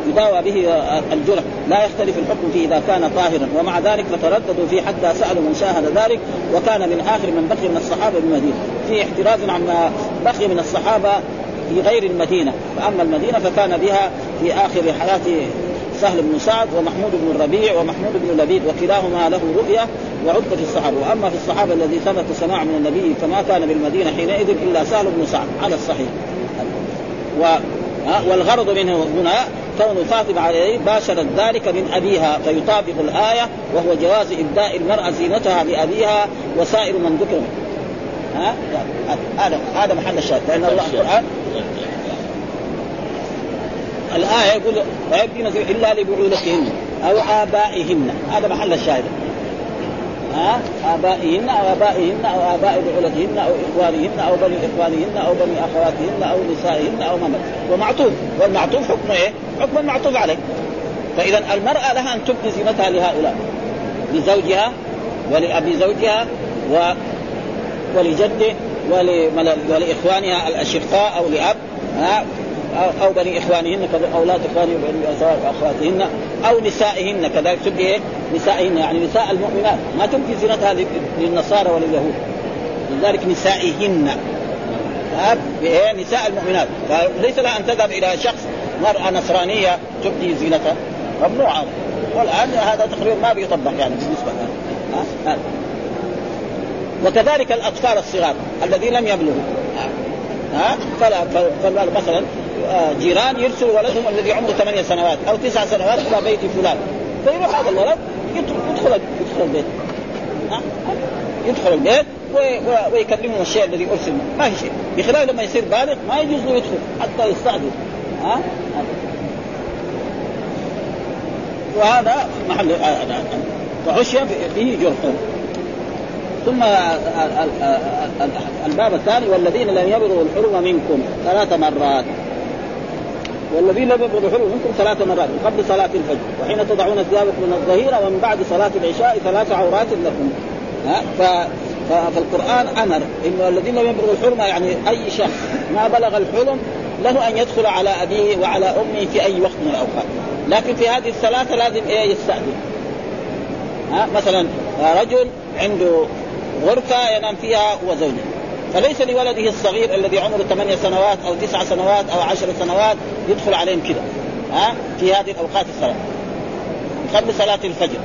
يداوى به الجرح. لا يختلف الحكم فيه إذا كان طاهرا. ومع ذلك فترددوا فيه حتى سألوا من شاهد ذلك. وكان من آخر من بقي من الصحابة بالمدينة في احتراز عما بقي من الصحابة في غير المدينة. فأما المدينة فكان بها في آخر حياة سهل بن سعد ومحمود بن الربيع ومحمود بن لبيد وكلاهما له رؤيا وعدة في الصحابة. وأما في الصحابة الذي ثبت سماع من النبي فما كان بالمدينة حينئذ إلا سهل بن سعد على الصحيح. و والغرض منه هنا كون فاطمة عليه باشرت ذلك من أبيها فيطابق الآية وهو جواز إبداء المرأة زينتها لأبيها وسائر من ذكر. ها؟ هذا هذا محل الشاهد لأن الله القرآن الآية يقول لا يبدين إلا لبعولتهن أو آبائهن. هذا محل الشاهد. ها؟ آبائهن أو آبائهن أو آباء بعولتهن أو إخوانهن أو بني إخوانهن أو بني أخواتهن أو نسائهن أو ممت ومعطوف. والمعطوف حكمه إيه؟ حكم المعطوف عليه فإذا المرأة لها أن تبدي زينتها لهؤلاء. لزوجها ولأبي زوجها و ولجده ولإخوانها الأشقاء أو لأب. ها؟ أو بني إخوانهن أولاد إخوانهن وبني اخواتهن أو نسائهن كذلك تبدي إيه؟ نسائهن يعني نساء المؤمنات. ما تبدي زينتها للنصارى ولليهود. لذلك نسائهن؟ نساء المؤمنات. فليس لها أن تذهب إلى شخص مرأة نصرانية تبدي زينتها؟ ممنوع هذا والآن هذا تقريبا ما بيطبق يعني بالنسبة لها. وكذلك الأطفال الصغار الذين لم يبلغوا. ها؟ فلا مثلا جيران يرسلوا ولدهم الذي عمره ثمانية سنوات أو تسع سنوات إلى بيت فلان. فيروح هذا الولد يدخل يدخل البيت؟ يدخل البيت ويكلمهم الشيء الذي أرسل. ما في شيء. بخلاف لما يصير بالغ ما يجوز له يدخل حتى يستعجل ها؟ وهذا محل فحشي به جرح. ثم الباب الثاني والذين لم يبلغوا الحلم منكم ثلاث مرات. والذين لم يبلغوا الحلم منكم ثلاث مرات قبل صلاة الفجر وحين تضعون ثيابكم من الظهيرة ومن بعد صلاة العشاء ثلاث عورات لكم. ها؟ ف... فالقرآن أمر إنه الذين لم يبلغوا الحلم يعني أي شخص ما بلغ الحلم له أن يدخل على أبيه وعلى أمه في أي وقت من الأوقات. لكن في هذه الثلاثة لازم إيه؟ يستأذن. ها؟ مثلا رجل عنده غرفة ينام فيها هو زوجه فليس لولده الصغير الذي عمره ثمانية سنوات أو تسع سنوات أو عشر سنوات يدخل عليهم كده ها؟ في هذه الأوقات الثلاث قبل صلاة الفجر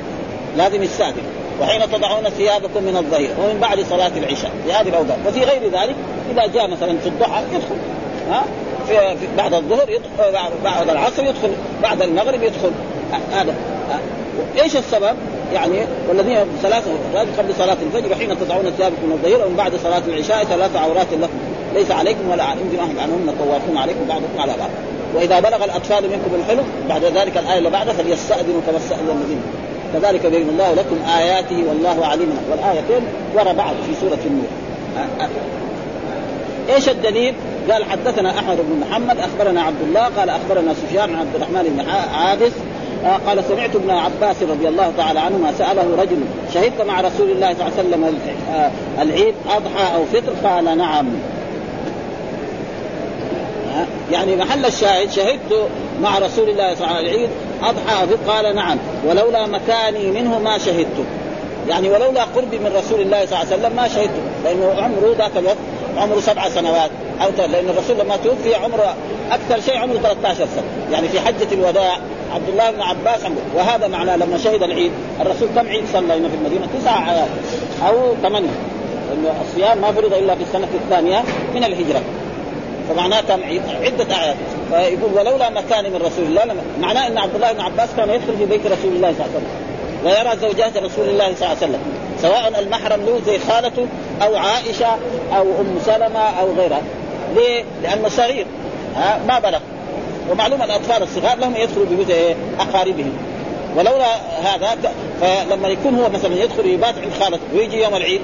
لازم يستأذن. وحين تضعون ثيابكم من الظهير ومن بعد صلاة العشاء في هذه الأوقات. وفي غير ذلك إذا جاء مثلا في الضحى يدخل ها؟ في بعد الظهر يدخل بعد العصر يدخل بعد المغرب يدخل هذا إيش السبب؟ يعني والذين ثلاثة قبل صلاة الفجر وحين تضعون ثيابكم من ومن بعد صلاة العشاء ثلاث عورات لكم. ليس عليكم ولا على جناح عنهن طوافون عليكم بعضكم على بعض. وإذا بلغ الأطفال منكم الحلم بعد ذلك الآية اللي بعدها فليستأذنوا كما استأذن الذين. كذلك يبين الله لكم آياته والله عليم. والآيتين وراء بعض في سورة النور. إيش الدليل؟ قال حدثنا أحمد بن محمد أخبرنا عبد الله قال أخبرنا سفيان عن عبد الرحمن بن عابس قال سمعت ابن عباس رضي الله تعالى عنهما سأله رجل شهدت مع رسول الله صلى الله عليه وسلم العيد أضحى أو فطر؟ قال نعم. يعني محل الشاهد شهدت مع رسول الله صلى الله عليه وسلم العيد أضحى قال نعم. ولولا مكاني منه ما شهدت. يعني ولولا قربي من رسول الله صلى الله عليه وسلم ما شهدته لأنه عمره ذاك الوقت عمره سبع سنوات. أو لأن الرسول لما توفي عمره أكثر شيء عمره 13 سنة. يعني في حجة الوداع عبد الله بن عباس وهذا معناه لما شهد العيد الرسول كم عيد صلى هنا في المدينة؟ تسع اعياد أو ثمانية. الصيام ما فرض إلا في السنة الثانية من الهجرة. فمعناه كم عيد؟ عدة اعياد فيقول ولولا مكان من رسول الله معناه إن عبد الله بن عباس كان يدخل في بيت رسول الله صلى الله عليه وسلم. ويرى زوجات رسول الله صلى الله عليه وسلم. سواء المحرم له زي خالته أو عائشة أو أم سلمة أو غيرها. ليه؟ لأنه صغير. ها؟ ما بلغ. ومعلوم الأطفال الصغار لهم يدخلوا بيوت أقاربهم ولولا هذا فلما يكون هو مثلا يدخل يبات عند خالته ويجي يوم العيد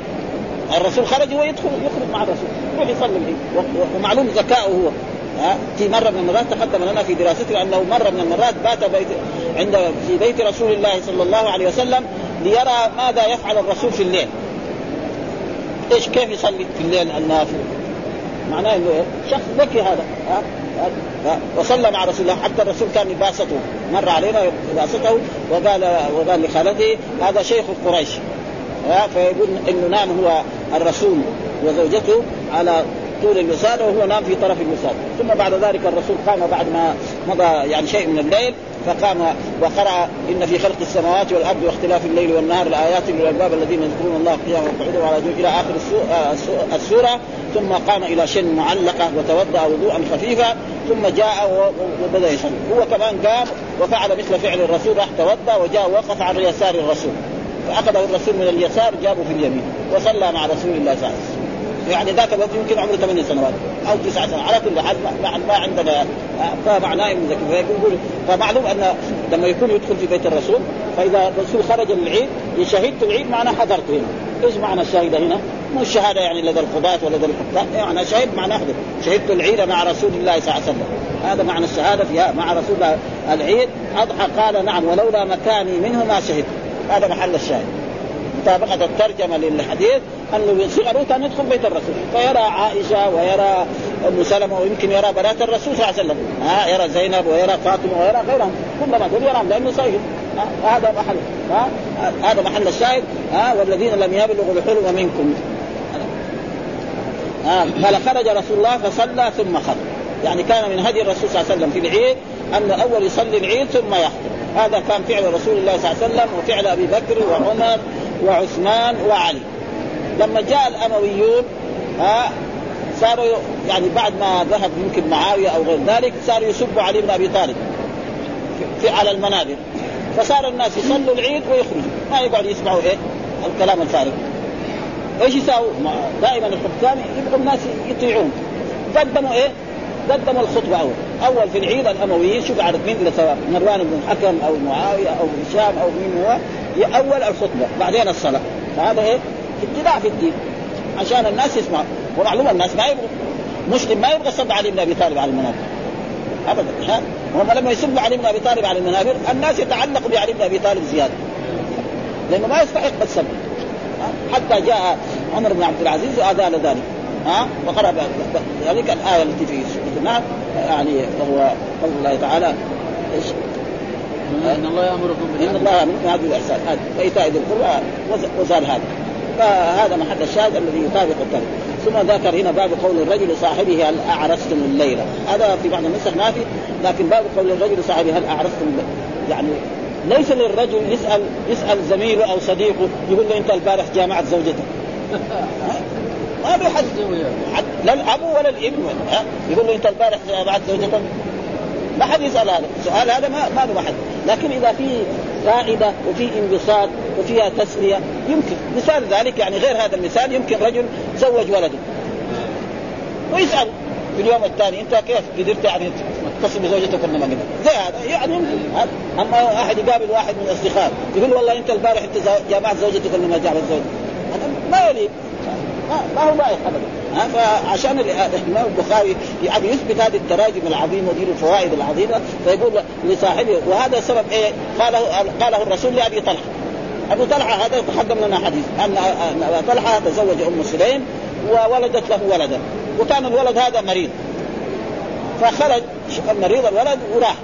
الرسول خرج هو يدخل يخرج مع الرسول يروح يصلي العيد ومعلوم ذكاؤه هو في مرة من المرات تقدم لنا في دراستنا أنه مرة من المرات بات بيت عند في بيت رسول الله صلى الله عليه وسلم ليرى ماذا يفعل الرسول في الليل إيش كيف يصلي في الليل النافل؟ معناه إنه إيه؟ شخص ذكي هذا ها؟ وصلى مع رسول الله. حتى الرسول كان يباسطه مر علينا يباسطه وقال وقال لخالته هذا شيخ قريش؟ فيقول إنه نام هو الرسول وزوجته على طول الوسادة وهو نام في طرف الوسادة ثم بعد ذلك الرسول قام بعد ما مضى يعني شيء من الليل فقام وقرأ إن في خلق السماوات والأرض واختلاف الليل والنهار لآيات للألباب الذين يذكرون الله قياما وقعودا وعلى جنوب إلى آخر السورة. ثم قام إلى شن معلقة وتوضأ وضوءا خفيفا. ثم جاء وبدأ يصلي. هو كمان قام وفعل مثل فعل الرسول راح توضأ وجاء وقف على يسار الرسول. فأخذه الرسول من اليسار جابه في اليمين وصلى مع رسول الله صلى الله عليه وسلم. يعني ذاك الوقت يمكن عمره ثمان سنوات أو تسع سنوات على كل حال ما, ما عندنا فمعناه ذكي فيقول فمعلوم أن لما يكون يدخل في بيت الرسول فإذا الرسول خرج للعيد شهدت العيد معناه حضرت هنا. إيش معنى الشاهده هنا؟ مو الشهادة يعني لدى القضاة ولدى الحكام. يعني شهد معناه احضر شهدت العيد مع رسول الله صلى الله عليه وسلم. هذا معنى الشهادة فيها مع رسول الله. العيد أضحى قال نعم ولولا مكاني منه ما شهدت. هذا محل الشاهد. مطابقة الترجمة للحديث أنه صغره كان يدخل بيت الرسول. فيرى عائشة ويرى أم سلمة ويمكن يرى بنات الرسول صلى الله عليه وسلم. ها يرى زينب ويرى فاطمة ويرى غيرهم. كلما دول يراهم لأنه صغير هذا محل. ها هذا محل الشاهد. ها والذين لم يبلغوا الحلم منكم. ها قال خرج رسول الله فصلى ثم خرج. يعني كان من هدي الرسول صلى الله عليه وسلم في العيد أن أول يصلي العيد ثم يخطب هذا كان فعل رسول الله صلى الله عليه وسلم وفعل أبي بكر وعمر وعثمان وعلي. لما جاء الأمويون ها صاروا يعني بعد ما ذهب يمكن معاوية أو غير ذلك صاروا يسبوا علي بن أبي طالب في على المنابر. فصار الناس يصلوا العيد ويخرجوا. ما يقعدوا يسمعوا إيه؟ الكلام الفارغ. إيش يساووا؟ دائما الحكام يبغوا الناس يطيعون. قدموا إيه؟ قدموا الخطبة أول، أول في العيد الامويين شوف عدد مين اللي سواء مروان بن الحكم أو معاوية أو هشام أو مين هو أول الخطبة بعدين الصلاة. فهذا إيه؟ ابتداع في الدين عشان الناس يسمعوا. ومعلوم الناس ما يبغوا مسلم ما يبغى يصب علي بن أبي طالب على المنابر ابدا هم لما يسبوا علي بن أبي طالب على المنابر الناس يتعلقوا بعلي بن أبي طالب زيادة. لأنه ما يستحق السب حتى جاء عمر بن عبد العزيز واذان ذلك. ها؟ وقرأ ذلك الآية التي في سورة النحل. يعني وهو قول الله تعالى إيش؟ إن الله يأمركم إن الله يأمركم هذا الإحسان. هذا وايتاء ذي القربى وزال هذا. فهذا محل الشاهد الذي يطابق الترك ثم ذكر هنا باب قول الرجل لصاحبه هل اعرستم الليلة هذا في بعض النسخ ما في لكن باب قول الرجل لصاحبه هل اعرستم الليلة يعني ليس للرجل يسأل يسأل زميله أو صديقه يقول له أنت البارح جامعت زوجتك. ما في حد لا الأب ولا الابن. ها؟ يقول له أنت البارح جامعت زوجتك. ما حد يسأل هذا. السؤال هذا ما ما له حد لكن إذا في فائدة وفي انبساط وفيها تسلية يمكن. مثال ذلك يعني غير هذا المثال يمكن رجل زوج ولده. ويسأل في اليوم الثاني أنت كيف قدرت يعني تتصل بزوجتك ولا ما قدرت؟ زي هذا. يعني أما أحد يقابل واحد من الأصدقاء يقول والله أنت البارح أنت جامعت زوجتك ولا ما جامعت زوجتك؟ هذا ما يليق. ما هو لائق ابدا. فعشان الإمام البخاري يعني يثبت هذه التراجم العظيمة ودي الفوائد العظيمة فيقول لصاحبه وهذا سبب إيه؟ قاله قاله الرسول لأبي طلحة. أبو طلحة هذا تقدم لنا حديث ان أبا طلحة تزوج أم سليم وولدت له ولدا وكان الولد هذا مريض. فخرج المريض الولد وراح.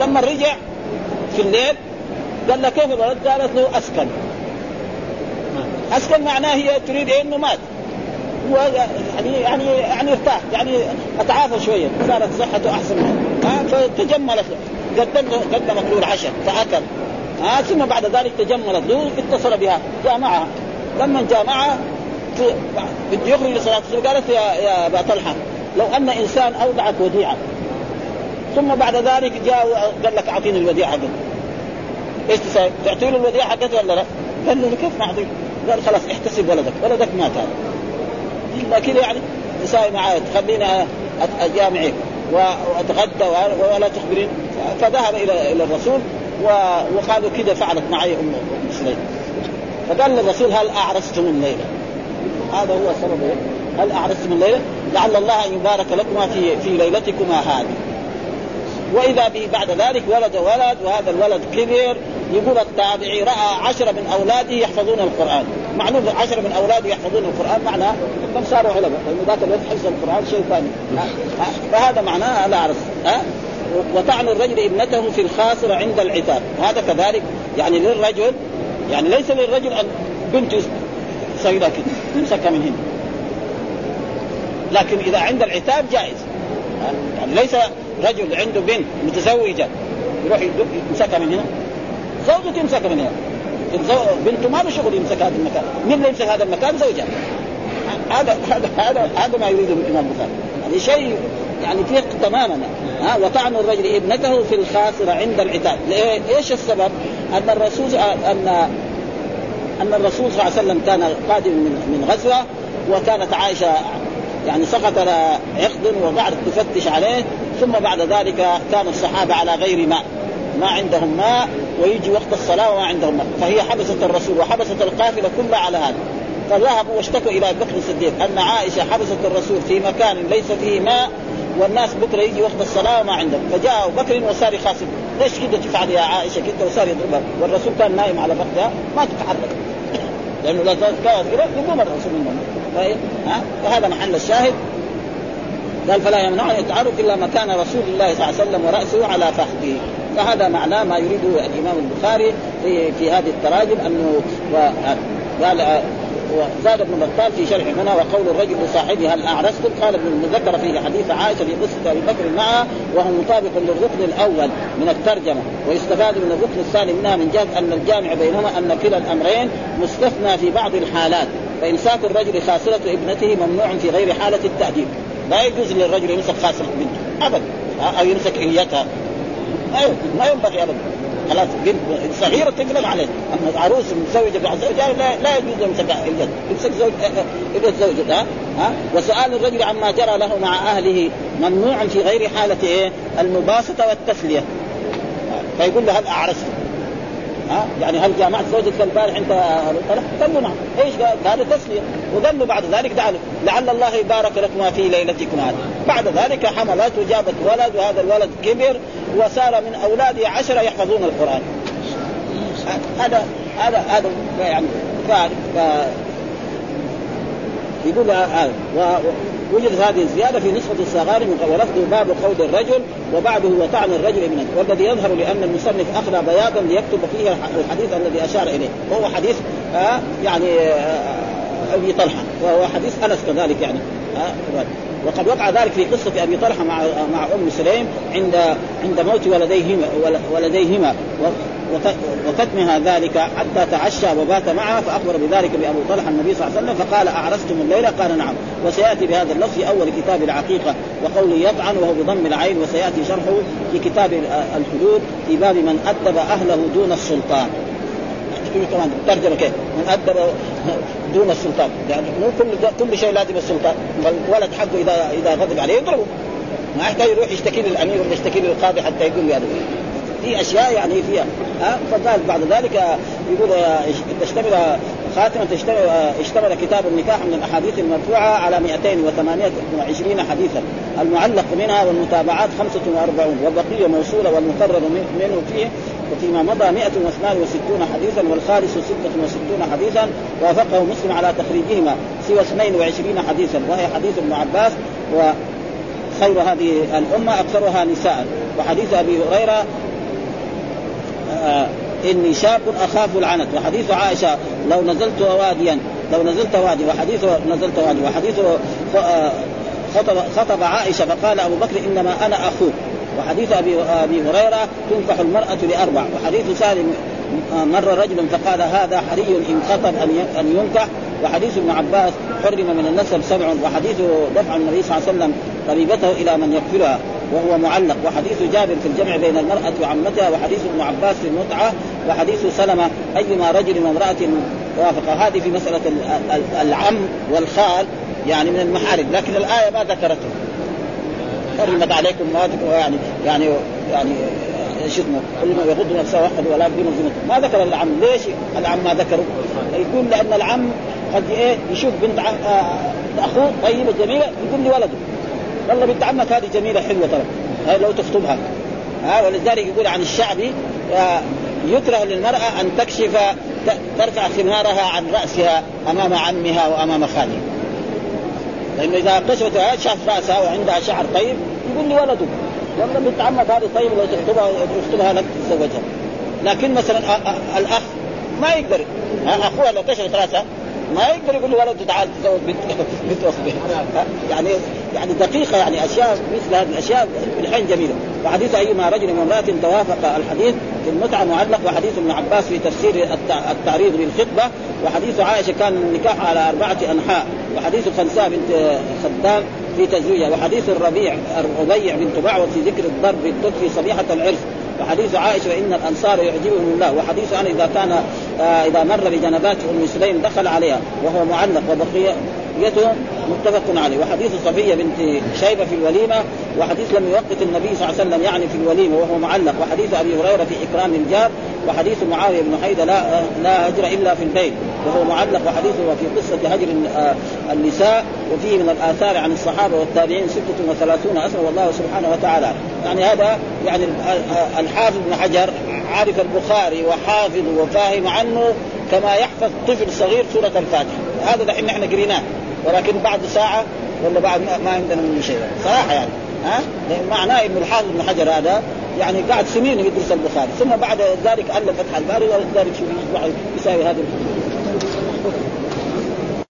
لما رجع في الليل قال له كيف الولد؟ قالت له أسكن. أسكن معناه هي تريد إنه مات. يعني يعني يعني ارتاح. يعني أتعافى شوية. صارت صحته أحسن منه. فتجملت قدم قدمت له العشاء. فاكل ها؟ ثم بعد ذلك تجملت له اتصل بها. جاء معها لما جاء معها بده يخرج لصلاة الصبح. قالت يا يا أبا طلحة لو أن إنسان اودعك وديعة. ثم بعد ذلك جاء قال لك أعطيني الوديعة حقتك إيش تسوي؟ تعطي له الوديعة حقته ولا لا؟ قال له كيف ما؟ قال خلاص احتسب ولدك، ولدك مات هذا. إلا كذا يعني تساوي معي تخليني اجامعك وأتغدى ولا تخبرين فذهب إلى إلى الرسول وقالوا كذا فعلت معي أم سليم فقال للرسول هل أعرستم الليلة؟ هذا هو السبب هل أعرستم الليلة؟ لعل الله أن يبارك لكما في في ليلتكما هذه. وإذا به بعد ذلك ولد ولد وهذا الولد كبر يقول التابعي رأى عشرة من أولاده يحفظون القرآن معلوم عشرة من اولاده يحفظون القرآن معناه إنهم صاروا علماء. لأنه ذاك الوقت حفظ القرآن شيء ثاني. فهذا معناه الاعرس ها؟ وطعن الرجل ابنته في الخاصره عند العتاب. وهذا كذلك. يعني للرجل يعني ليس للرجل أن بنته صغيرة كده يمسكها من هنا. لكن إذا عند العتاب جائز. يعني ليس رجل عنده بنت متزوجة يروح يمسكها من هنا. زوجته يمسكها من هنا. بنته ما له شغل يمسك هذا المكان، مين اللي يمسك هذا المكان؟ زوجها. هذا هذا هذا هذا ما يريده الإمام البخاري، هذا شيء يعني فيه تماما. ها وطعن الرجل ابنته في الخاصره عند العتاب، إيش السبب؟ أن الرسول ان أن الرسول صلى الله عليه وسلم كان قادم من من غزوة وكانت عائشة يعني سقط عقد وقعدت تفتش عليه. ثم بعد ذلك كان الصحابة على غير ماء. ما عندهم ماء ويجي وقت الصلاة وما عندهم ماء. فهي حبست الرسول وحبست القافلة كلها على هذا. فذهبوا واشتكوا إلى بكر الصديق. أن عائشة حبست الرسول في مكان ليس فيه ماء والناس بكرة يجي وقت الصلاة وما عندهم. فجاء أبو بكر وصار يخاصم. ليش كده تفعل يا عائشة؟ كده وصار يضربها. والرسول كان نايم على بكرها ما تتحرك. لأنه لا كانت كده يقوم الرسول منهم فهذا محل الشاهد. قال فلا يمنع أن يتعرف إلا مكان رسول الله صلى الله عليه وسلم ورأسه على فخذه. فهذا معناه ما يريده الإمام البخاري في في هذه التراجم أنه قال وزاد ابن بطال في شرح هنا وقول الرجل لصاحبه هل اعرستم؟ قال ابن المذكر في حديث عائشة في قصة أبي بكر معها وهو مطابق للركن الأول من الترجمة ويستفاد من الركن الثاني منها من جهة أن الجامع بينهما أن كلا الأمرين مستثنى في بعض الحالات فإمساك الرجل خاصرة ابنته ممنوع في غير حالة التأديب لا يجوز للرجل يمسك خاصرة بنته ابدا أو يمسك أيوه ما ينبغي ابدا. خلاص بنت صغيرة تقلب عليه. أما عروس متزوجة بعد زوجها لا, لا يجوز يمسك اليد يمسك زوج اليد زوجها ها؟ وسؤال الرجل عما جرى له مع أهله ممنوع في غير حالة إيه؟ المباسطة والتسلية. فيقول له هل اعرست ها؟ يعني هل جامعت زوجتك البارح انت قال له نعم. إيش قال؟ هذا تسلية. وقال له بعد ذلك دعا لعل الله يبارك لكما في ليلتكم هذه. بعد ذلك حملت وجابت ولد وهذا الولد كبر وصار من اولاده عشرة يحفظون القرآن. هذا هذا هذا يعني ف... يقول هذا. وجدت هذه الزيادة في نسخة الصغار ولفظه باب قول الرجل وبعده وطعن الرجل ابنه والذي يظهر لأن المصنف أخذ بياضا ليكتب فيه الحديث الذي أشار إليه. وهو حديث آه يعني آه أبي طلحة. وهو حديث أنس كذلك يعني. آه وقد وقع ذلك في قصة أبي طلحة مع مع أم سليم عند عند موت ولديهما ولديهما. وكتمها ذلك حتى تعشى وبات معها فأخبر بذلك بأبو طلحة النبي صلى الله عليه وسلم فقال أعرستم الليلة؟ قال نعم. وسيأتي بهذا اللفظ في أول كتاب العقيقة وقوله يطعن وهو بضم العين وسيأتي شرحه في كتاب الحدود في باب من أدب أهله دون السلطان. كمان ترجمه كيف؟ من أدب دون السلطان. يعني مو كل كل شيء لازم السلطان. الولد حقه اذا إذا غضب عليه يضربه. ما يحتاج يروح يشتكي للأمير ولا يشتكي للقاضي حتى يقول لي هذا. في أشياء يعني فيها. ها؟ فقال بعد ذلك يقول تشتمل خاتمة اشتمل كتاب النكاح من الأحاديث المرفوعة على 228 حديثا. المعلق منها والمتابعات 45 والبقية موصولة والمقرر منه فيه وفيما مضى 162 حديثا والخالص 66 حديثا وافقه مسلم على تخريجهما سوى 22 حديثا وهي حديث ابن عباس وخير هذه الأمة أكثرها نساء. وحديث أبي هريرة آه إني شاب أخاف العنت. وحديث عائشة لو نزلت واديا لو نزلت وادي وحديث نزلت وادي وحديث خطب خطب عائشة فقال أبو بكر إنما أنا أخوك. وحديث أبي أبي هريرة تنكح المرأة لأربع وحديث سالم مر رجل فقال هذا حري إن خطب أن ينكح وحديث ابن عباس حرم من النسب سبع وحديث دفع النبي صلى الله عليه وسلم طبيبته إلى من يكفلها وهو معلق. وحديث جابر في الجمع بين المرأة وعمتها وحديث ابن عباس في المتعة وحديث سلمة أيما رجل وامرأة وافق هذه في مسألة العم والخال يعني من المحارم لكن الآية ما ذكرته. حرمت عليكم امهاتكم يعني يعني يعني إيش اسمه يغض نفسه واحد ولا يبين زينته ما ذكر العم. ليش العم ما ذكره؟ يقول لأن العم قد إيه؟ يشوف بنت أخوه طيبة جميلة يقول لي ولده والله بنت عمك هذه جميلة حلوة ترى. لو تخطبها. ها ولذلك يقول عن الشعبي يكره للمرأة أن تكشف ترفع خمارها عن رأسها أمام عمها وأمام خالها لأنه إذا كشفتها شاف رأسها وعندها شعر طيب يقول لي ولده والله بنت هذه طيب لو تخطبها تخطبها لك تتزوجها لكن مثلا الأخ ما يقدر. ها، اخوها لو كشفت راسها ما يقدر يقول لولده تعال تزوج بنت بنت أختي يعني يعني دقيقة يعني أشياء مثل هذه الأشياء بالحين جميلة. وحديث أيما رجل وامراه توافق الحديث في المتعة معلق وحديث ابن عباس في تفسير التع- التعريض للخطبة وحديث عائشة كان النكاح على أربعة أنحاء وحديث خنساء بنت خدام في تزويجها وحديث الربيع الربيع بنت بعوض في ذكر الضرب بالدف في صبيحة العرس. وحديث عائشة إن الأنصار يعجبهم الله وحديث أنا إذا كان آه إذا مر بجنبات ام سليم دخل عليها وهو معلق وبقيته متفق عليه. وحديث صفية بنت شيبة في الوليمة وحديث لم يوقت النبي صلى الله عليه وسلم يعني في الوليمة وهو معلق. وحديث أبي هريرة في إكرام الجار وحديث معاوية بن حيده لا لا هجر إلا في البيت وهو معلق. وحديثه في قصة هجر آه، النساء وفيه من الآثار عن الصحابة والتابعين 36 أسرا والله سبحانه وتعالى. يعني هذا يعني ال- الحافظ بن حجر عارف البخاري وحافظ وفاهم عنه كما يحفظ طفل صغير سورة الفاتحة. هذا دحين إحنا قريناه. ولكن بعد ساعة ولا بعد ما, عندنا منه شيء. صراحة يعني. ها؟ معناه إنه الحافظ بن حجر هذا يعني قعد سنين يدرس البخاري. ثم بعد ذلك ألف فتح الباري ولذلك شو يصبح يساوي الكتب